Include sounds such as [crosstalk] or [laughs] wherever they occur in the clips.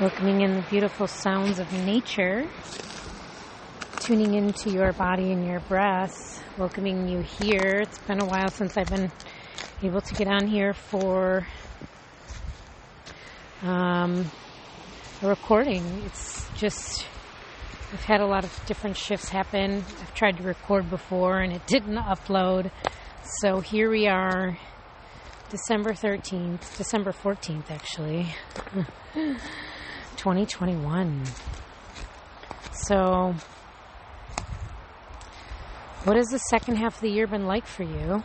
welcoming in the beautiful sounds of nature, tuning into your body and your breath, welcoming you here. It's been a while since I've been able to get on here for um, a recording. It's just, I've had a lot of different shifts happen. I've tried to record before and it [laughs] didn't upload. So here we are, December 13th, December 14th actually. [laughs] 2021. So, what has the second half of the year been like for you?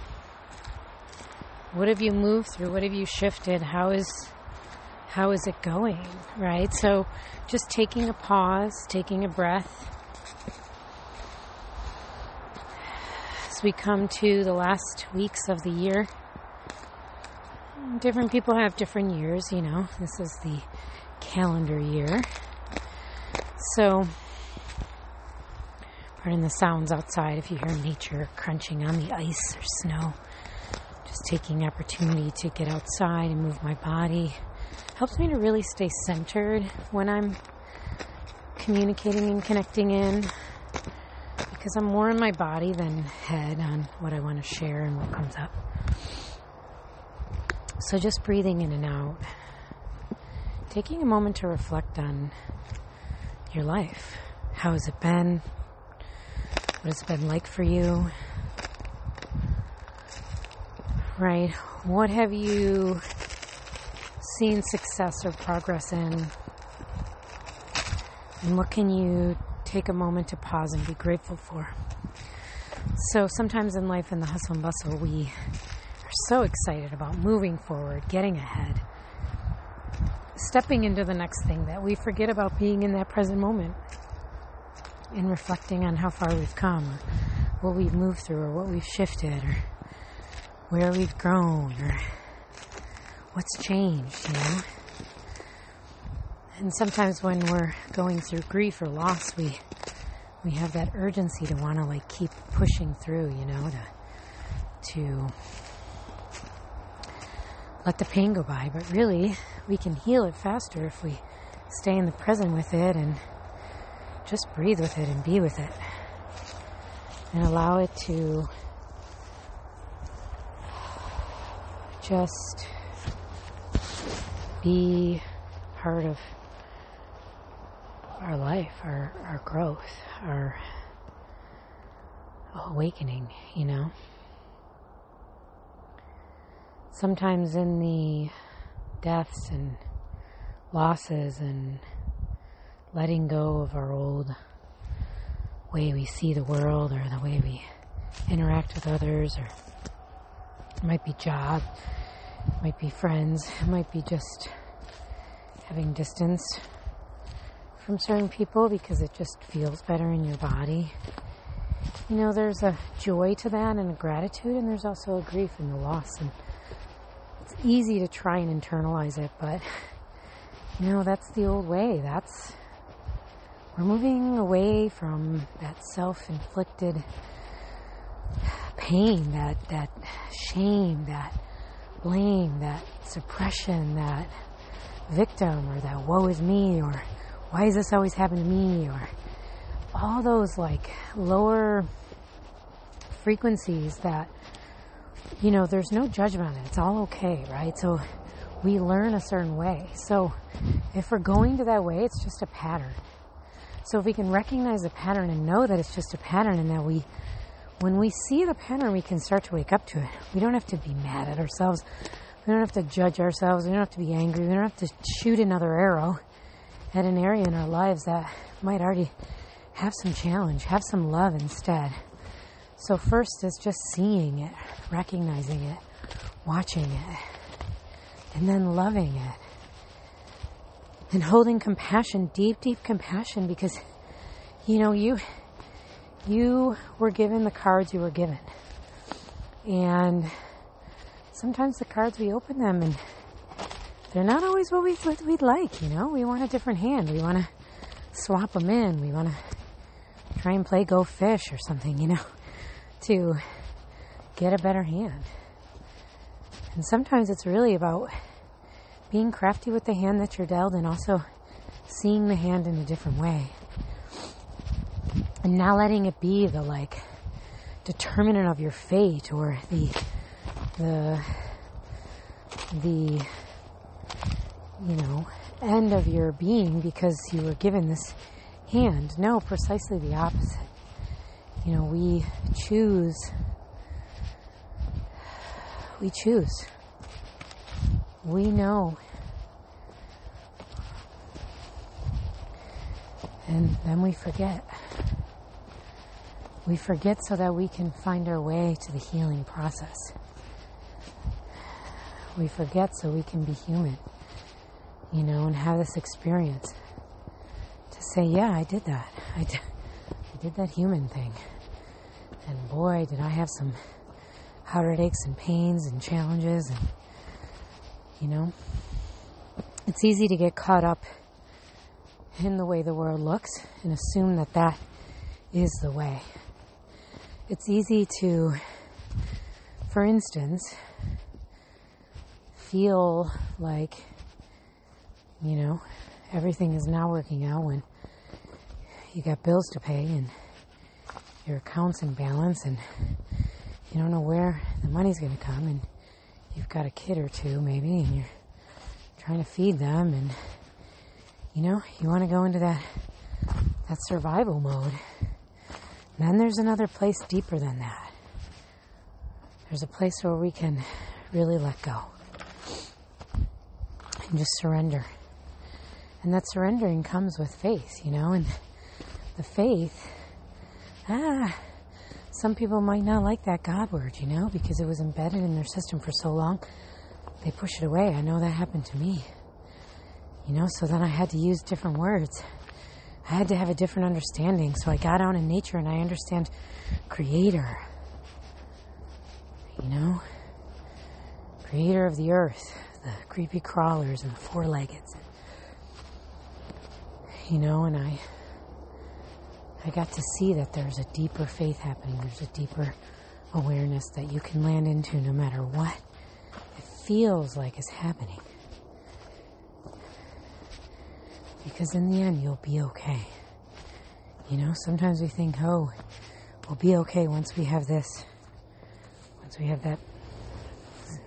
What have you moved through? What have you shifted? How is how is it going? Right? So, just taking a pause, taking a breath. As we come to the last weeks of the year, different people have different years, you know. This is the calendar year. So, pardon the sounds outside if you hear nature crunching on the ice or snow. Just taking opportunity to get outside and move my body helps me to really stay centered when I'm communicating and connecting in because I'm more in my body than head on what I want to share and what comes up. So just breathing in and out taking a moment to reflect on your life. How has it been? What has it been like for you? Right? What have you seen success or progress in? And what can you take a moment to pause and be grateful for? So sometimes in life, in the hustle and bustle, we are so excited about moving forward, getting ahead stepping into the next thing that we forget about being in that present moment and reflecting on how far we've come or what we've moved through or what we've shifted or where we've grown or what's changed, you know. And sometimes when we're going through grief or loss, we we have that urgency to want to like keep pushing through, you know, to to let the pain go by. But really, we can heal it faster if we stay in the present with it and just breathe with it and be with it. And allow it to just be part of our life, our, our growth, our awakening, you know? Sometimes in the deaths and losses and letting go of our old way we see the world or the way we interact with others or it might be job it might be friends [laughs] it might be just having distance from certain people because it just feels better in your body. You know there's a joy to that and a gratitude and there's also a grief in the loss and it's easy to try and internalize it, but [laughs] you know, that's the old way. That's we're moving away from that self-inflicted pain, that that shame, that blame, that suppression, that victim or that woe is me or why does this always happen to me or all those like lower frequencies that you know, there's no judgment on it. It's all okay, right? So we learn a certain way. So if we're going to that way, it's just a pattern. So if we can recognize the pattern and know that it's just a pattern and that we, when we see the pattern, we can start to wake up to it. We don't have to be mad at ourselves. We don't have to judge ourselves. We don't have to be angry. We don't have to shoot another arrow at an area in our lives that might already have some challenge, have some love instead. So, first is just seeing it, recognizing it, watching it, and then loving it. And holding compassion, deep, deep compassion, because, you know, you, you were given the cards you were given. And sometimes the cards, we open them and they're not always what, we, what we'd like, you know? We want a different hand. We want to swap them in. We want to try and play go fish or something, you know? To get a better hand. And sometimes it's really about being crafty with the hand that you're dealt and also seeing the hand in a different way. And not letting it be the like determinant of your fate or the the the you know end of your being because you were given this hand. No, precisely the opposite. You know, we choose we choose. We know. And then we forget. We forget so that we can find our way to the healing process. We forget so we can be human, you know, and have this experience to say, yeah, I did that. I did, I did that human thing. And boy, did I have some heartaches and pains and challenges and you know it's easy to get caught up in the way the world looks and assume that that is the way. It's easy to for instance feel like you know everything is now working out when you got bills to pay and your accounts in balance and you don't know where the money's going to come, and you've got a kid or two maybe, and you're trying to feed them, and you know you want to go into that that survival mode. And then there's another place deeper than that. There's a place where we can really let go and just surrender. And that surrendering comes with faith, you know, and the faith, ah, some people might not like that God word, you know, because it was embedded in their system for so long. They push it away. I know that happened to me. You know, so then I had to use different words. I had to have a different understanding. So I got out in nature and I understand creator. You know? Creator of the earth, the creepy crawlers and the four leggeds. You know, and I I got to see that there's a deeper faith happening. There's a deeper awareness that you can land into no matter what it feels like is happening. Because in the end, you'll be okay. You know, sometimes we think, oh, we'll be okay once we have this, once we have that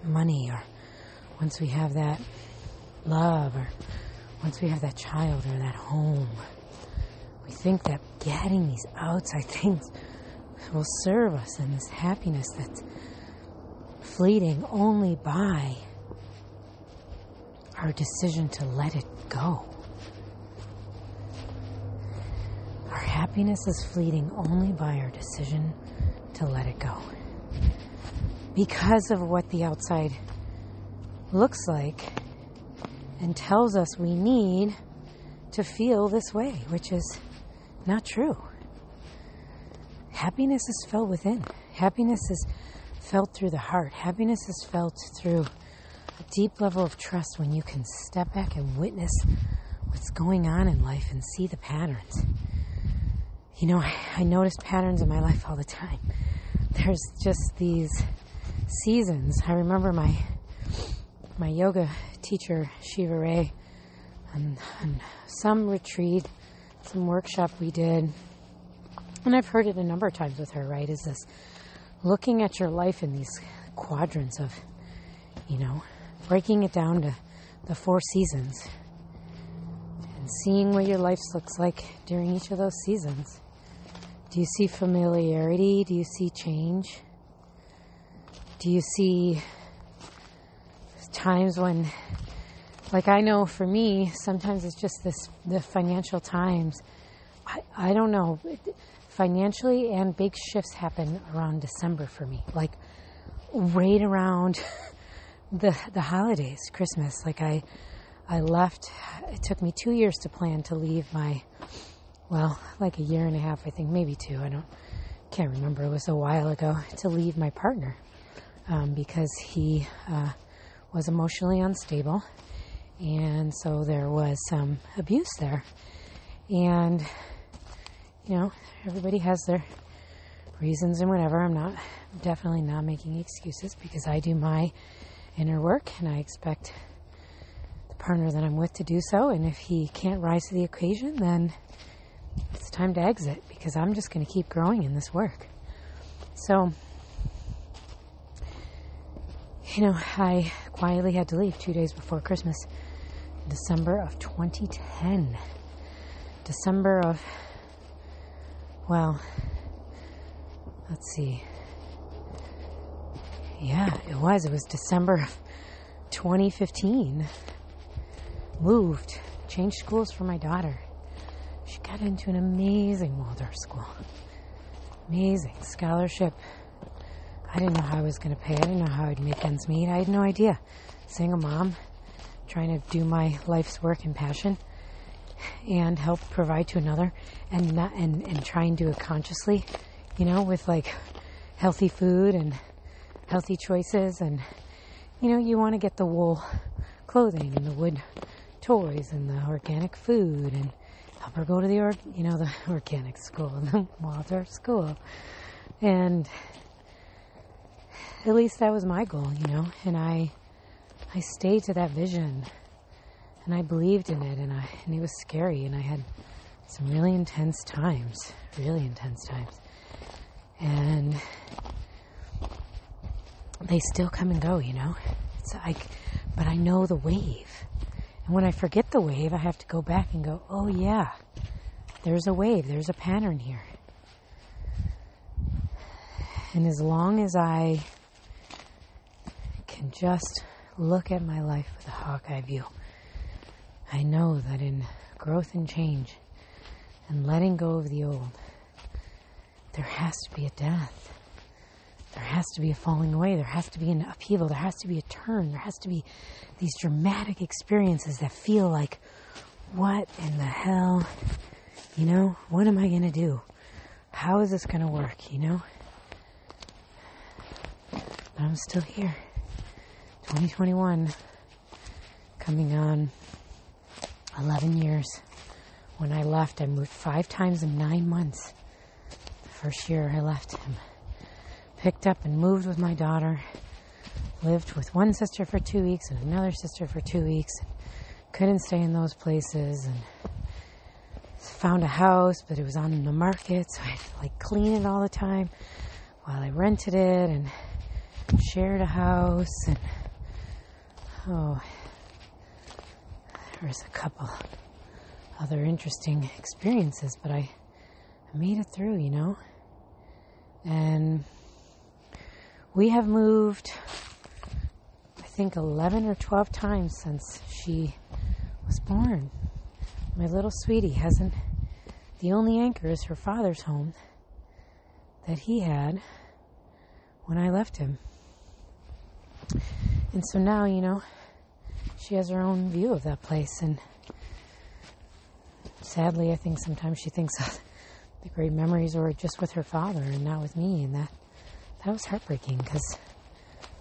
money, or once we have that love, or once we have that child or that home. We think that getting these outside [laughs] things will serve us in this happiness that's fleeting only by our decision to let it go. Our happiness is fleeting only by our decision to let it go. Because of what the outside looks like and tells us we need to feel this way, which is not true. Happiness is felt within. Happiness is felt through the heart. Happiness is felt through a deep level of trust when you can step back and witness what's going on in life and see the patterns. You know, I, notice patterns in my life all the time. There's just these seasons. I remember my my yoga teacher, Shiva Rea, on, on some retreat some workshop we did, and I've heard it a number of times with her, right? Is this looking at your life in these quadrants of, you know, breaking it down to the four seasons and seeing what your life looks like during each of those seasons. Do you see familiarity? Do you see change? Do you see times when like I know for me, sometimes it's just this the financial times. I, I don't know. Financially and big shifts happen around December for me. Like right around [laughs] the the holidays, Christmas. Like I I left it took me two years to plan to leave my well, like a year and a half, I think, maybe two. I don't can't remember. It was a while ago to leave my partner um, because he uh, was emotionally unstable and so there was some abuse there. And, you know, everybody has their reasons and whatever. I'm not, definitely not making excuses because I do my inner work and I expect the partner that I'm with to do so. And if he can't rise to the occasion, then it's time to exit because I'm just going to keep growing in this work. So, you know, I quietly had to leave two days before Christmas, December of 2010. December of, well, let's see. Yeah, it was. It was December of 2015. Moved, changed schools for my daughter. She got into an amazing Waldorf school. Amazing scholarship. I didn't know how I was going to pay. I didn't know how I'd make ends meet. I had no idea. Single mom, trying to do my life's work and passion and help provide to another and not and, and try and do it consciously, you know, with like healthy food and healthy choices and you know, you want to get the wool clothing and the wood toys and the organic food and help her go to the or, you know the [laughs] organic school the Waldorf school. And at least that was my goal you know and I I stayed to that vision and I believed in it and I and it was scary and I had some really intense times really intense times and they still come and go, you know. It's like, but I know the wave. And when I forget the wave, I have to go back and go, oh yeah, there's a wave, there's a pattern here. And as long as I can just look at my life with a hawkeye view, I know that in growth and change and letting go of the old, there has to be a death there has to be a falling away. There has to be an upheaval. There has to be a turn. There has to be these dramatic experiences that feel like, what in the hell? You know, what am I going to do? How is this going to work? You know? But I'm still here. 2021, coming on 11 years. When I left, I moved five times in nine months. The first year I left him picked up and moved with my daughter. Lived with one sister for two weeks and another sister for two weeks. Couldn't stay in those places and found a house, but it was on the market, so I had to like clean it all the time while I rented it and shared a house and oh there was a couple other interesting experiences, but I, I made it through, you know. And we have moved, I think, 11 or 12 times since she was born. My little sweetie hasn't, the only anchor is her father's home that he had when I left him. And so now, you know, she has her own view of that place. And sadly, I think sometimes she thinks [laughs] the great memories were just with her father and not with me. And that that was heartbreaking because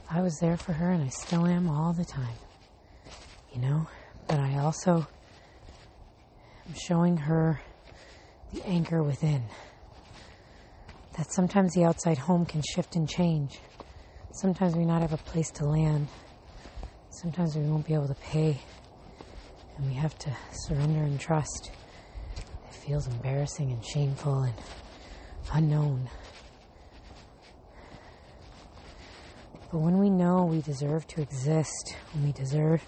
I was there for her and I still am all the time. You know? But I also am showing her the anchor within. That sometimes the outside home can shift and change. Sometimes we not have a place to land. Sometimes we won't be able to pay. And we have to surrender and trust. It feels embarrassing and shameful and unknown. But when we know we deserve to exist, when we deserve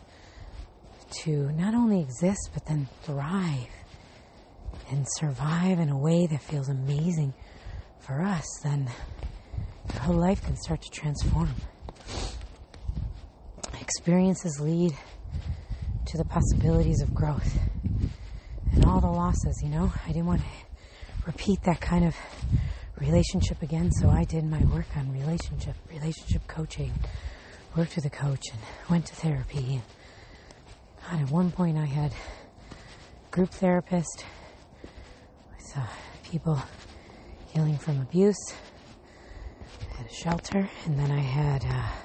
to not only exist, but then thrive and survive in a way that feels amazing for us, then our whole life can start to transform. Experiences lead to the possibilities of growth and all the losses, you know. I didn't want to repeat that kind of relationship again, so I did my work on relationship, relationship coaching, worked with a coach and went to therapy. And at one point I had group therapist with uh, people healing from abuse at a shelter, and then I had a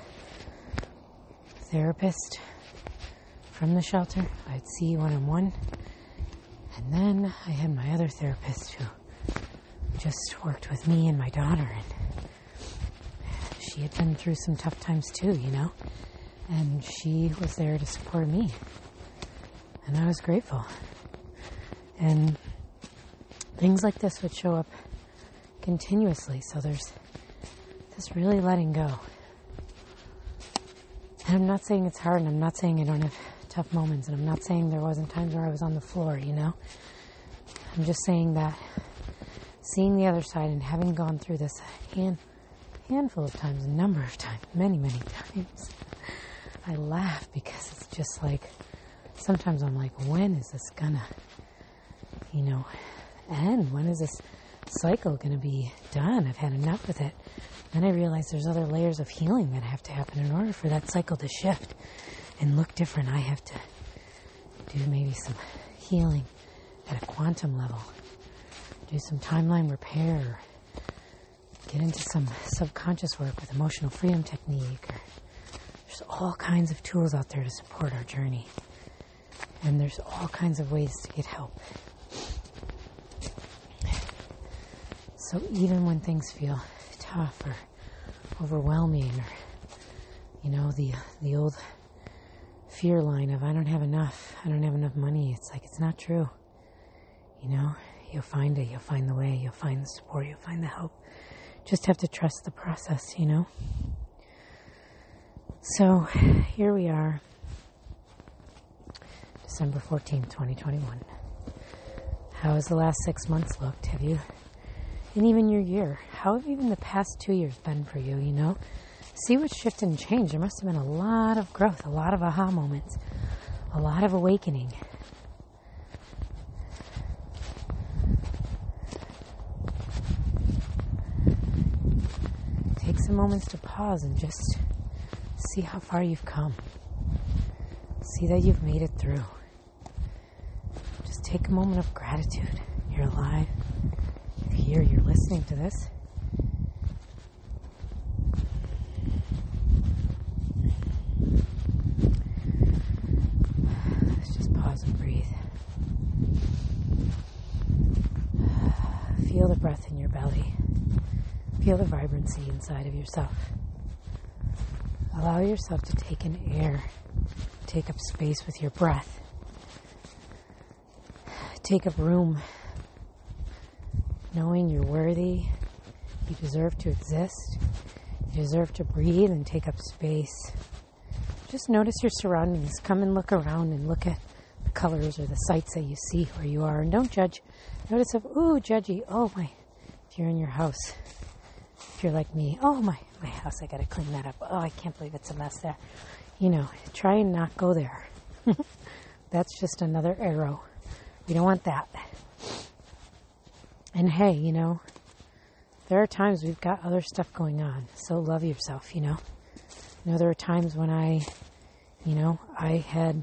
therapist from the shelter. I'd see one on one, and then I had my other therapist who just worked with me and my daughter, and she had been through some tough times too, you know, and she was there to support me. And I was grateful. And things like this would show up continuously. So there's this really letting go. I'm not saying it's hard, and I'm not saying I don't have tough moments, and I'm not saying there wasn't times where I was on the floor, you know? I'm just saying that seeing the other side and having gone through this hand, handful of times, a number of times, many, many times, I laugh because it's just like sometimes I'm like, when is this gonna, you know, end? When is this cycle gonna be done? I've had enough with it. Then I realize there's other layers of healing that have to happen in order for that cycle to shift and look different. I have to do maybe some healing at a quantum level, do some timeline repair, get into some subconscious work with emotional freedom technique. Or there's all kinds of tools out there to support our journey. And there's all kinds of ways to get help. So even when things feel tough or overwhelming or you know the the old fear line of I don't have enough, I don't have enough money. It's like it's not true. You know, you'll find it, you'll find the way, you'll find the support, you'll find the help. Just have to trust the process, you know. So, here we are. December 14th, 2021. How has the last 6 months looked? Have you and even your year. How have even the past two years been for you, you know? See what shifted and changed. There must have been a lot of growth, a lot of aha moments, a lot of awakening. Take some moments to pause and just see how far you've come. See that you've made it through. Just take a moment of gratitude. You're alive here you're listening to this. Let's just pause and breathe. Feel the breath in your belly. Feel the vibrancy inside of yourself. Allow yourself to take in air, take up space with your breath. Take up room knowing you're worthy, you deserve to exist, you deserve to breathe and take up space. Just notice your surroundings. Come and look around and look at the colors or the sights that you see where you are. And don't judge. Notice if, ooh, judgy. Oh, my. If you're in your house, if you're like me, oh, my, my house, I got to clean that up. Oh, I can't believe it's a mess there. You know, try and not go there. [laughs] That's just another arrow. We don't want that. And hey, you know, there are times we've got other stuff going on. So love yourself, you know. You know, there are times when I, you know, I had,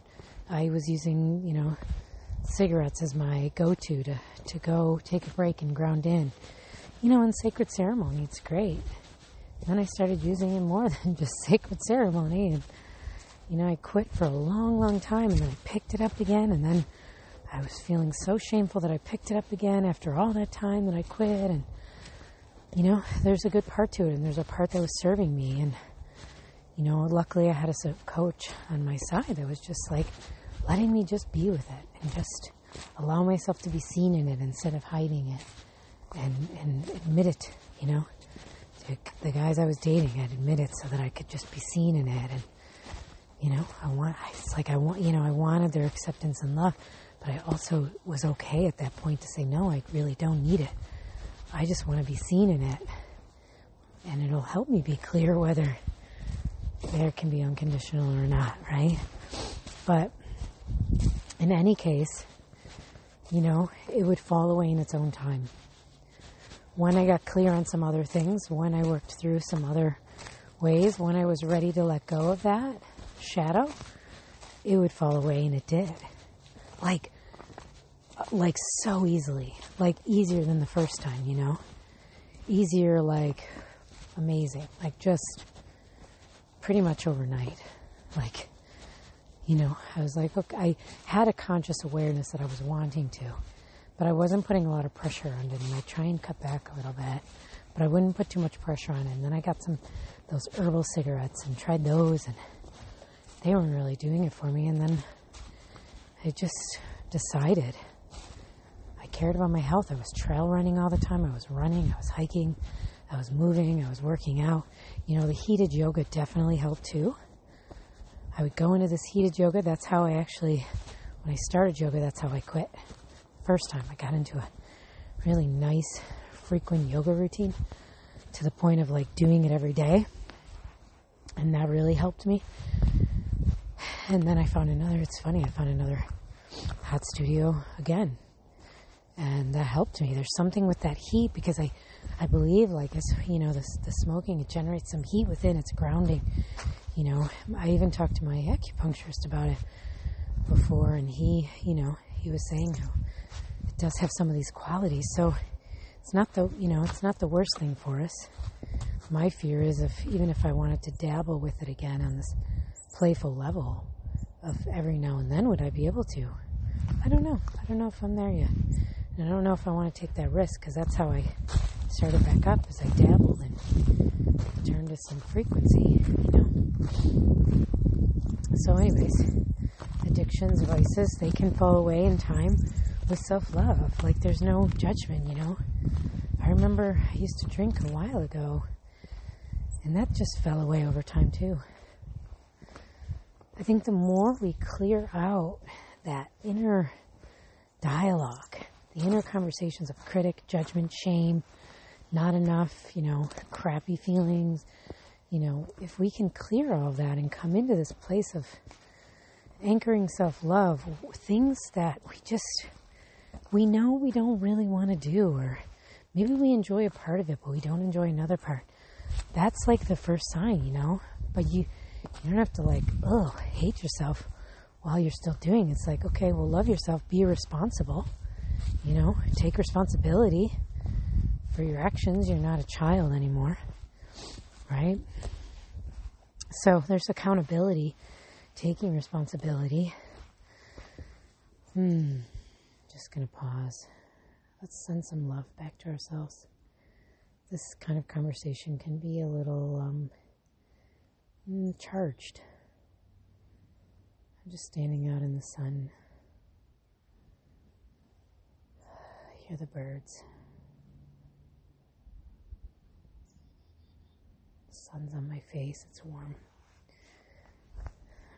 I was using, you know, cigarettes as my go-to to, to go take a break and ground in. You know, in sacred ceremony, it's great. then I started using it more [laughs] than just sacred ceremony. And, you know, I quit for a long, long time and then I picked it up again and then I was feeling so shameful that I picked it up again after all that time that I quit. And, you know, there's a good part to it, and there's a part that was serving me. And, you know, luckily I had a coach on my side that was just like letting me just be with it and just allow myself to be seen in it instead of hiding it and, and admit it, you know. The guys I was dating, I'd admit it so that I could just be seen in it. And, you know, I want, it's like I want, you know, I wanted their acceptance and love. But I also was okay at that point to say, no, I really don't need it. I just want to be seen in it. And it'll help me be clear whether there can be unconditional or not, right? But in any case, you know, it would fall away in its own time. When I got clear on some other things, when I worked through some other ways, when I was ready to let go of that shadow, it would fall away, and it did like like so easily, like easier than the first time, you know? Easier like amazing, like just pretty much overnight. Like you know, I was like, look, I had a conscious awareness that I was wanting to, but I wasn't putting a lot of pressure on it, and I try and cut back a little bit, but I wouldn't put too much pressure on it. And then I got some those herbal cigarettes and tried those, and they weren't really doing it for me. And then I just decided I cared about my health. I was trail running all the time. I was running, I was hiking, I was moving, I was working out. You know, the heated yoga definitely helped too. I would go into this heated yoga. That's how I actually, when I started yoga, that's how I quit. First time I got into a really nice, frequent yoga routine to the point of like doing it every day. And that really helped me. And then I found another, it's funny, I found another hot studio again. And that helped me. There's something with that heat because I, I believe like as you know, the, the smoking, it generates some heat within, it's grounding. You know, I even talked to my acupuncturist about it before and he, you know, he was saying how it does have some of these qualities. So it's not the, you know, it's not the worst thing for us. My fear is if, even if I wanted to dabble with it again on this playful level, of every now and then would I be able to? I don't know. I don't know if I'm there yet. And I don't know if I want to take that risk because that's how I started back up as I dabbled and turned to some frequency, you know. So, anyways, addictions, vices, they can fall away in time with self love. Like, there's no judgment, you know. I remember I used to drink a while ago, and that just fell away over time, too. I think the more we clear out that inner dialogue, the inner conversations of critic, judgment, shame, not enough, you know, crappy feelings, you know, if we can clear all of that and come into this place of anchoring self love, things that we just, we know we don't really want to do, or maybe we enjoy a part of it, but we don't enjoy another part. That's like the first sign, you know? But you, you don't have to like, oh, hate yourself while you're still doing. It's like, okay, well, love yourself, be responsible, you know, take responsibility for your actions. You're not a child anymore, right? So there's accountability, taking responsibility. Hmm, just gonna pause. Let's send some love back to ourselves. This kind of conversation can be a little um, Mm, charged. I'm just standing out in the sun. hear the birds. The sun's on my face, it's warm.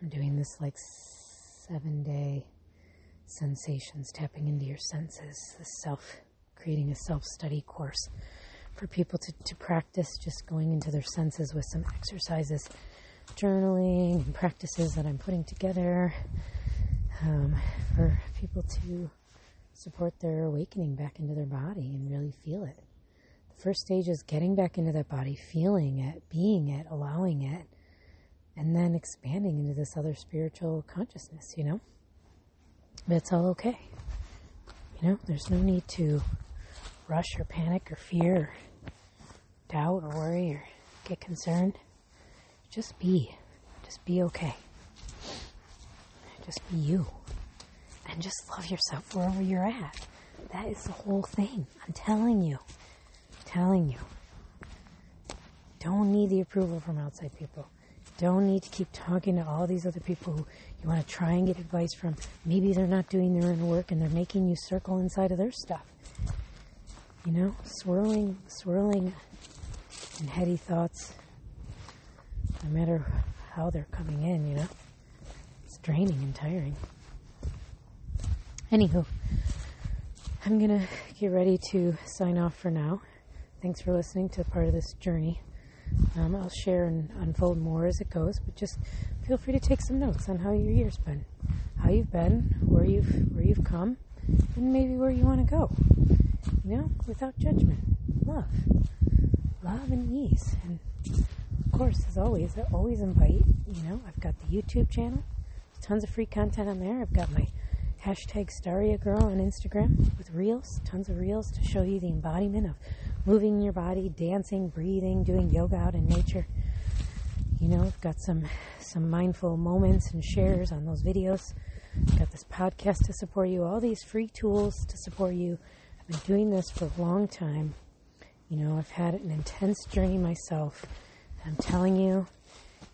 I'm doing this like seven day sensations, tapping into your senses, the self, creating a self study course for people to, to practice just going into their senses with some exercises journaling and practices that I'm putting together um, for people to support their awakening back into their body and really feel it. The first stage is getting back into that body, feeling it, being it, allowing it, and then expanding into this other spiritual consciousness, you know? But it's all okay. You know, there's no need to rush or panic or fear or doubt or worry or get concerned. Just be. Just be okay. Just be you. And just love yourself wherever you're at. That is the whole thing. I'm telling you. I'm telling you. Don't need the approval from outside people. Don't need to keep talking to all these other people who you want to try and get advice from. Maybe they're not doing their own work and they're making you circle inside of their stuff. You know, swirling, swirling and heady thoughts no matter how they're coming in, you know. It's draining and tiring. Anywho, I'm gonna get ready to sign off for now. Thanks for listening to part of this journey. Um, I'll share and unfold more as it goes, but just feel free to take some notes on how your year's been, how you've been, where you've where you've come, and maybe where you want to go. You know, without judgment, love, love and ease, and course, as always, I always invite, you know, I've got the YouTube channel, tons of free content on there. I've got my hashtag Staria Girl on Instagram with reels, tons of reels to show you the embodiment of moving your body, dancing, breathing, doing yoga out in nature. You know, I've got some some mindful moments and shares on those videos. I've got this podcast to support you, all these free tools to support you. I've been doing this for a long time. You know, I've had an intense journey myself I'm telling you,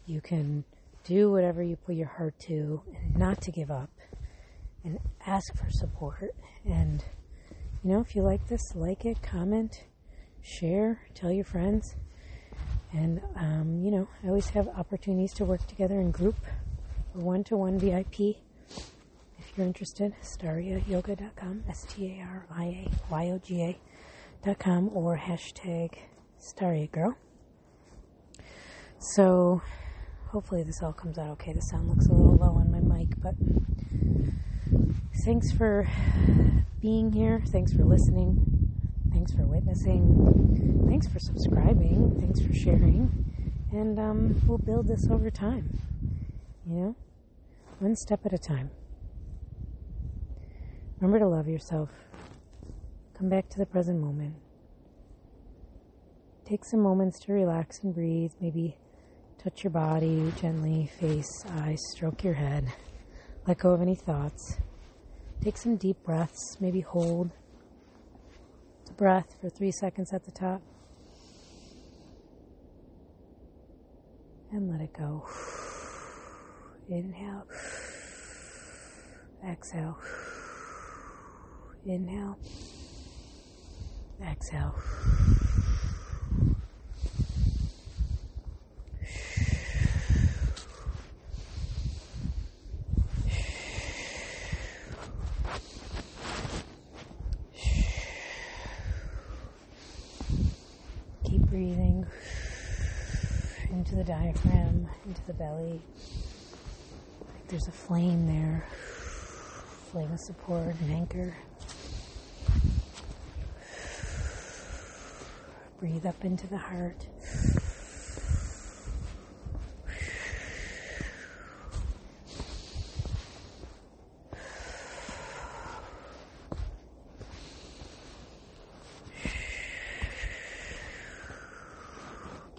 you can do whatever you put your heart to and not to give up and ask for support. And, you know, if you like this, like it, comment, share, tell your friends. And, um, you know, I always have opportunities to work together in group or one to one VIP. If you're interested, stariayoga.com, S T A R I A Y O G A.com, or hashtag Staria Girl. So, hopefully, this all comes out okay. The sound looks a little low on my mic, but thanks for being here. Thanks for listening. Thanks for witnessing. Thanks for subscribing. Thanks for sharing. And um, we'll build this over time. You know, one step at a time. Remember to love yourself. Come back to the present moment. Take some moments to relax and breathe. Maybe touch your body gently, face, eyes, stroke your head. Let go of any thoughts. Take some deep breaths. Maybe hold the breath for three seconds at the top. And let it go. Inhale. Exhale. Inhale. Exhale. Keep breathing into the diaphragm, into the belly. There's a flame there, flame of support, an anchor. Breathe up into the heart.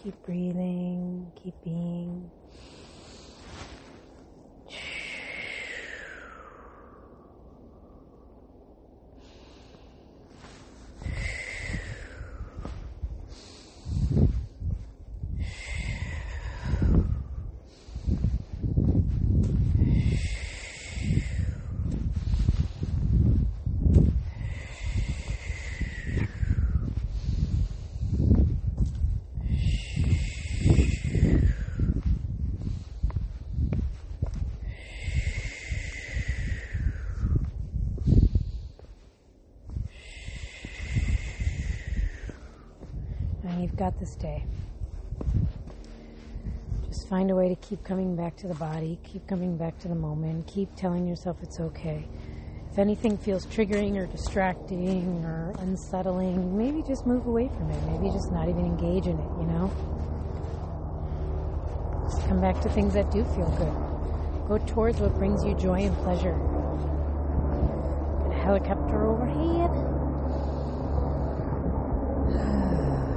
Keep breathing, keep being. And you've got this day. Just find a way to keep coming back to the body, keep coming back to the moment, keep telling yourself it's okay. If anything feels triggering or distracting or unsettling, maybe just move away from it. Maybe just not even engage in it, you know? Just come back to things that do feel good. Go towards what brings you joy and pleasure. A helicopter overhead.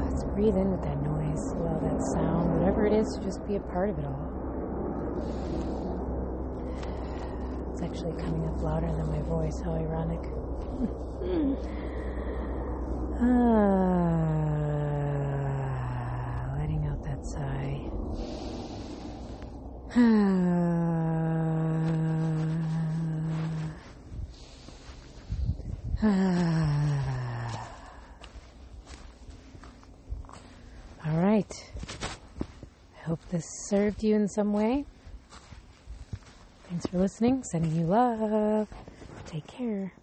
Let's breathe in with that noise, allow that sound, whatever it is, to just be a part of it all. It's actually coming up louder than my voice. How ironic. [laughs] ah, letting out that sigh. [sighs] Ah. All right. I hope this served you in some way. Thanks for listening. Sending you love. Take care.